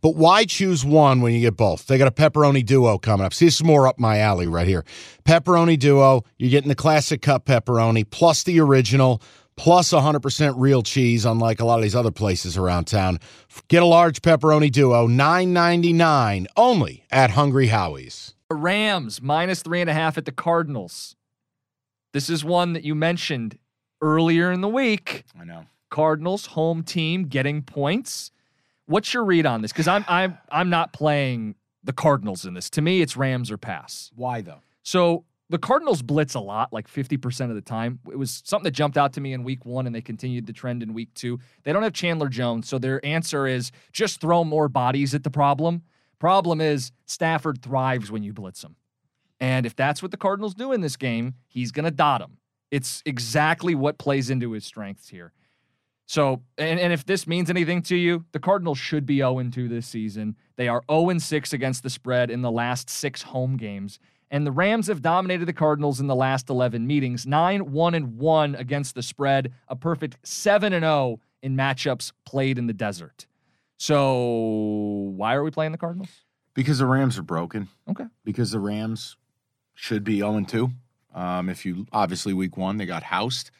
But why choose one when you get both? They got a pepperoni duo coming up. See, this is more up my alley right here. Pepperoni duo, you're getting the classic cup pepperoni plus the original plus 100% real cheese, unlike a lot of these other places around town. Get a large pepperoni duo, $9.99 only at Hungry Howie's. The Rams minus three and a half at the Cardinals. This is one that you mentioned earlier in the week. I know. Cardinals home team getting points. What's your read on this? Because I'm I'm I'm not playing the Cardinals in this. To me, it's Rams or pass. Why though? So the Cardinals blitz a lot, like 50% of the time. It was something that jumped out to me in week one, and they continued the trend in week two. They don't have Chandler Jones, so their answer is just throw more bodies at the problem. Problem is, Stafford thrives when you blitz him. And if that's what the Cardinals do in this game, he's going to dot him. It's exactly what plays into his strengths here. So, and, and if this means anything to you, the Cardinals should be 0 2 this season. They are 0 6 against the spread in the last six home games. And the Rams have dominated the Cardinals in the last 11 meetings 9 1 and 1 against the spread, a perfect 7 and 0 in matchups played in the desert. So, why are we playing the Cardinals? Because the Rams are broken. Okay. Because the Rams should be 0 2. Um, if you obviously week one, they got housed.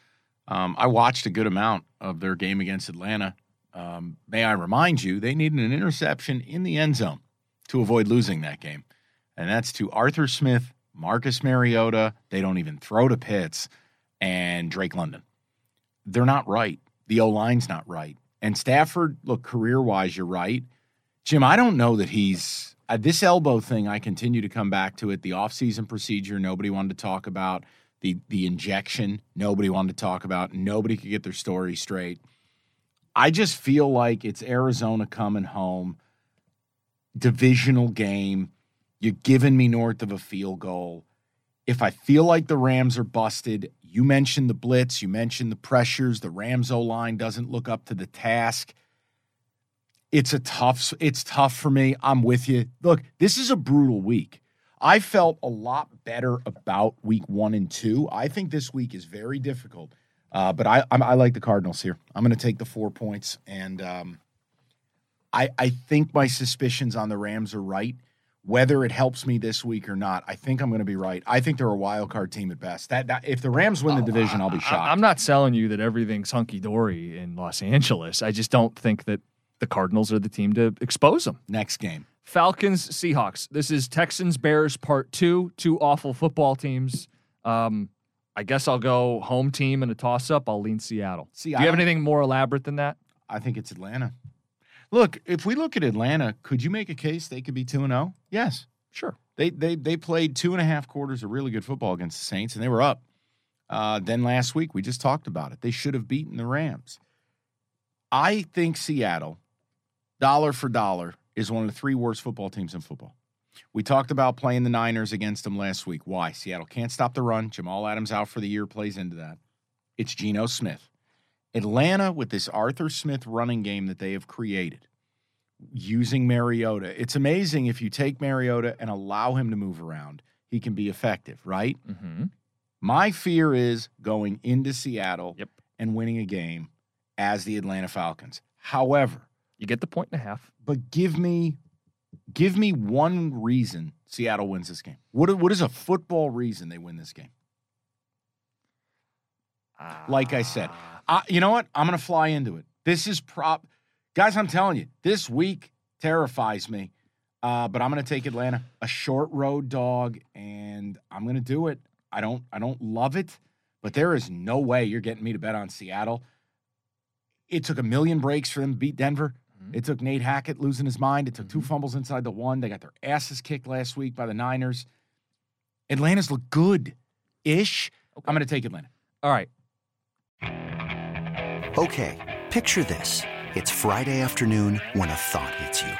Um, I watched a good amount of their game against Atlanta. Um, may I remind you, they needed an interception in the end zone to avoid losing that game. And that's to Arthur Smith, Marcus Mariota. They don't even throw to Pitts and Drake London. They're not right. The O line's not right. And Stafford, look, career wise, you're right. Jim, I don't know that he's uh, this elbow thing. I continue to come back to it. The offseason procedure, nobody wanted to talk about the the injection nobody wanted to talk about. Nobody could get their story straight. I just feel like it's arizona coming home. Divisional game. You're giving me north of a field goal. If i feel like the rams are busted you mentioned the blitz you mentioned the pressures the rams o line doesn't look up to the task. It's a tough it's tough for me. I'm with you. Look this is a brutal week I felt a lot better about week one and two. I think this week is very difficult, uh, but I, I, I like the Cardinals here. I'm going to take the four points, and um, I I think my suspicions on the Rams are right. Whether it helps me this week or not, I think I'm going to be right. I think they're a wild card team at best. That, that if the Rams win the oh, division, I'll be shocked. I, I'm not selling you that everything's hunky dory in Los Angeles. I just don't think that the Cardinals are the team to expose them. Next game. Falcons, Seahawks. This is Texans, Bears part two. Two awful football teams. Um, I guess I'll go home team in a toss up. I'll lean Seattle. Do you have anything more elaborate than that? I think it's Atlanta. Look, if we look at Atlanta, could you make a case they could be 2 0? Yes. Sure. They, they, they played two and a half quarters of really good football against the Saints, and they were up. Uh, then last week, we just talked about it. They should have beaten the Rams. I think Seattle, dollar for dollar, is one of the three worst football teams in football. We talked about playing the Niners against them last week. Why? Seattle can't stop the run. Jamal Adams out for the year plays into that. It's Geno Smith. Atlanta, with this Arthur Smith running game that they have created, using Mariota, it's amazing if you take Mariota and allow him to move around, he can be effective, right? Mm-hmm. My fear is going into Seattle yep. and winning a game as the Atlanta Falcons. However, you get the point and a half. But give me give me one reason Seattle wins this game. What what is a football reason they win this game? Uh, like I said, I, you know what? I'm going to fly into it. This is prop, guys. I'm telling you, this week terrifies me. Uh, but I'm going to take Atlanta, a short road dog, and I'm going to do it. I don't I don't love it, but there is no way you're getting me to bet on Seattle. It took a million breaks for them to beat Denver. Mm-hmm. It took Nate Hackett losing his mind. It took two mm-hmm. fumbles inside the one. They got their asses kicked last week by the Niners. Atlanta's look good ish. I'm going to take Atlanta. All right. Okay, picture this. It's Friday afternoon when a thought hits you.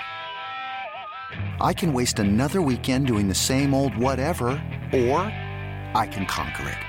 I can waste another weekend doing the same old whatever, or I can conquer it.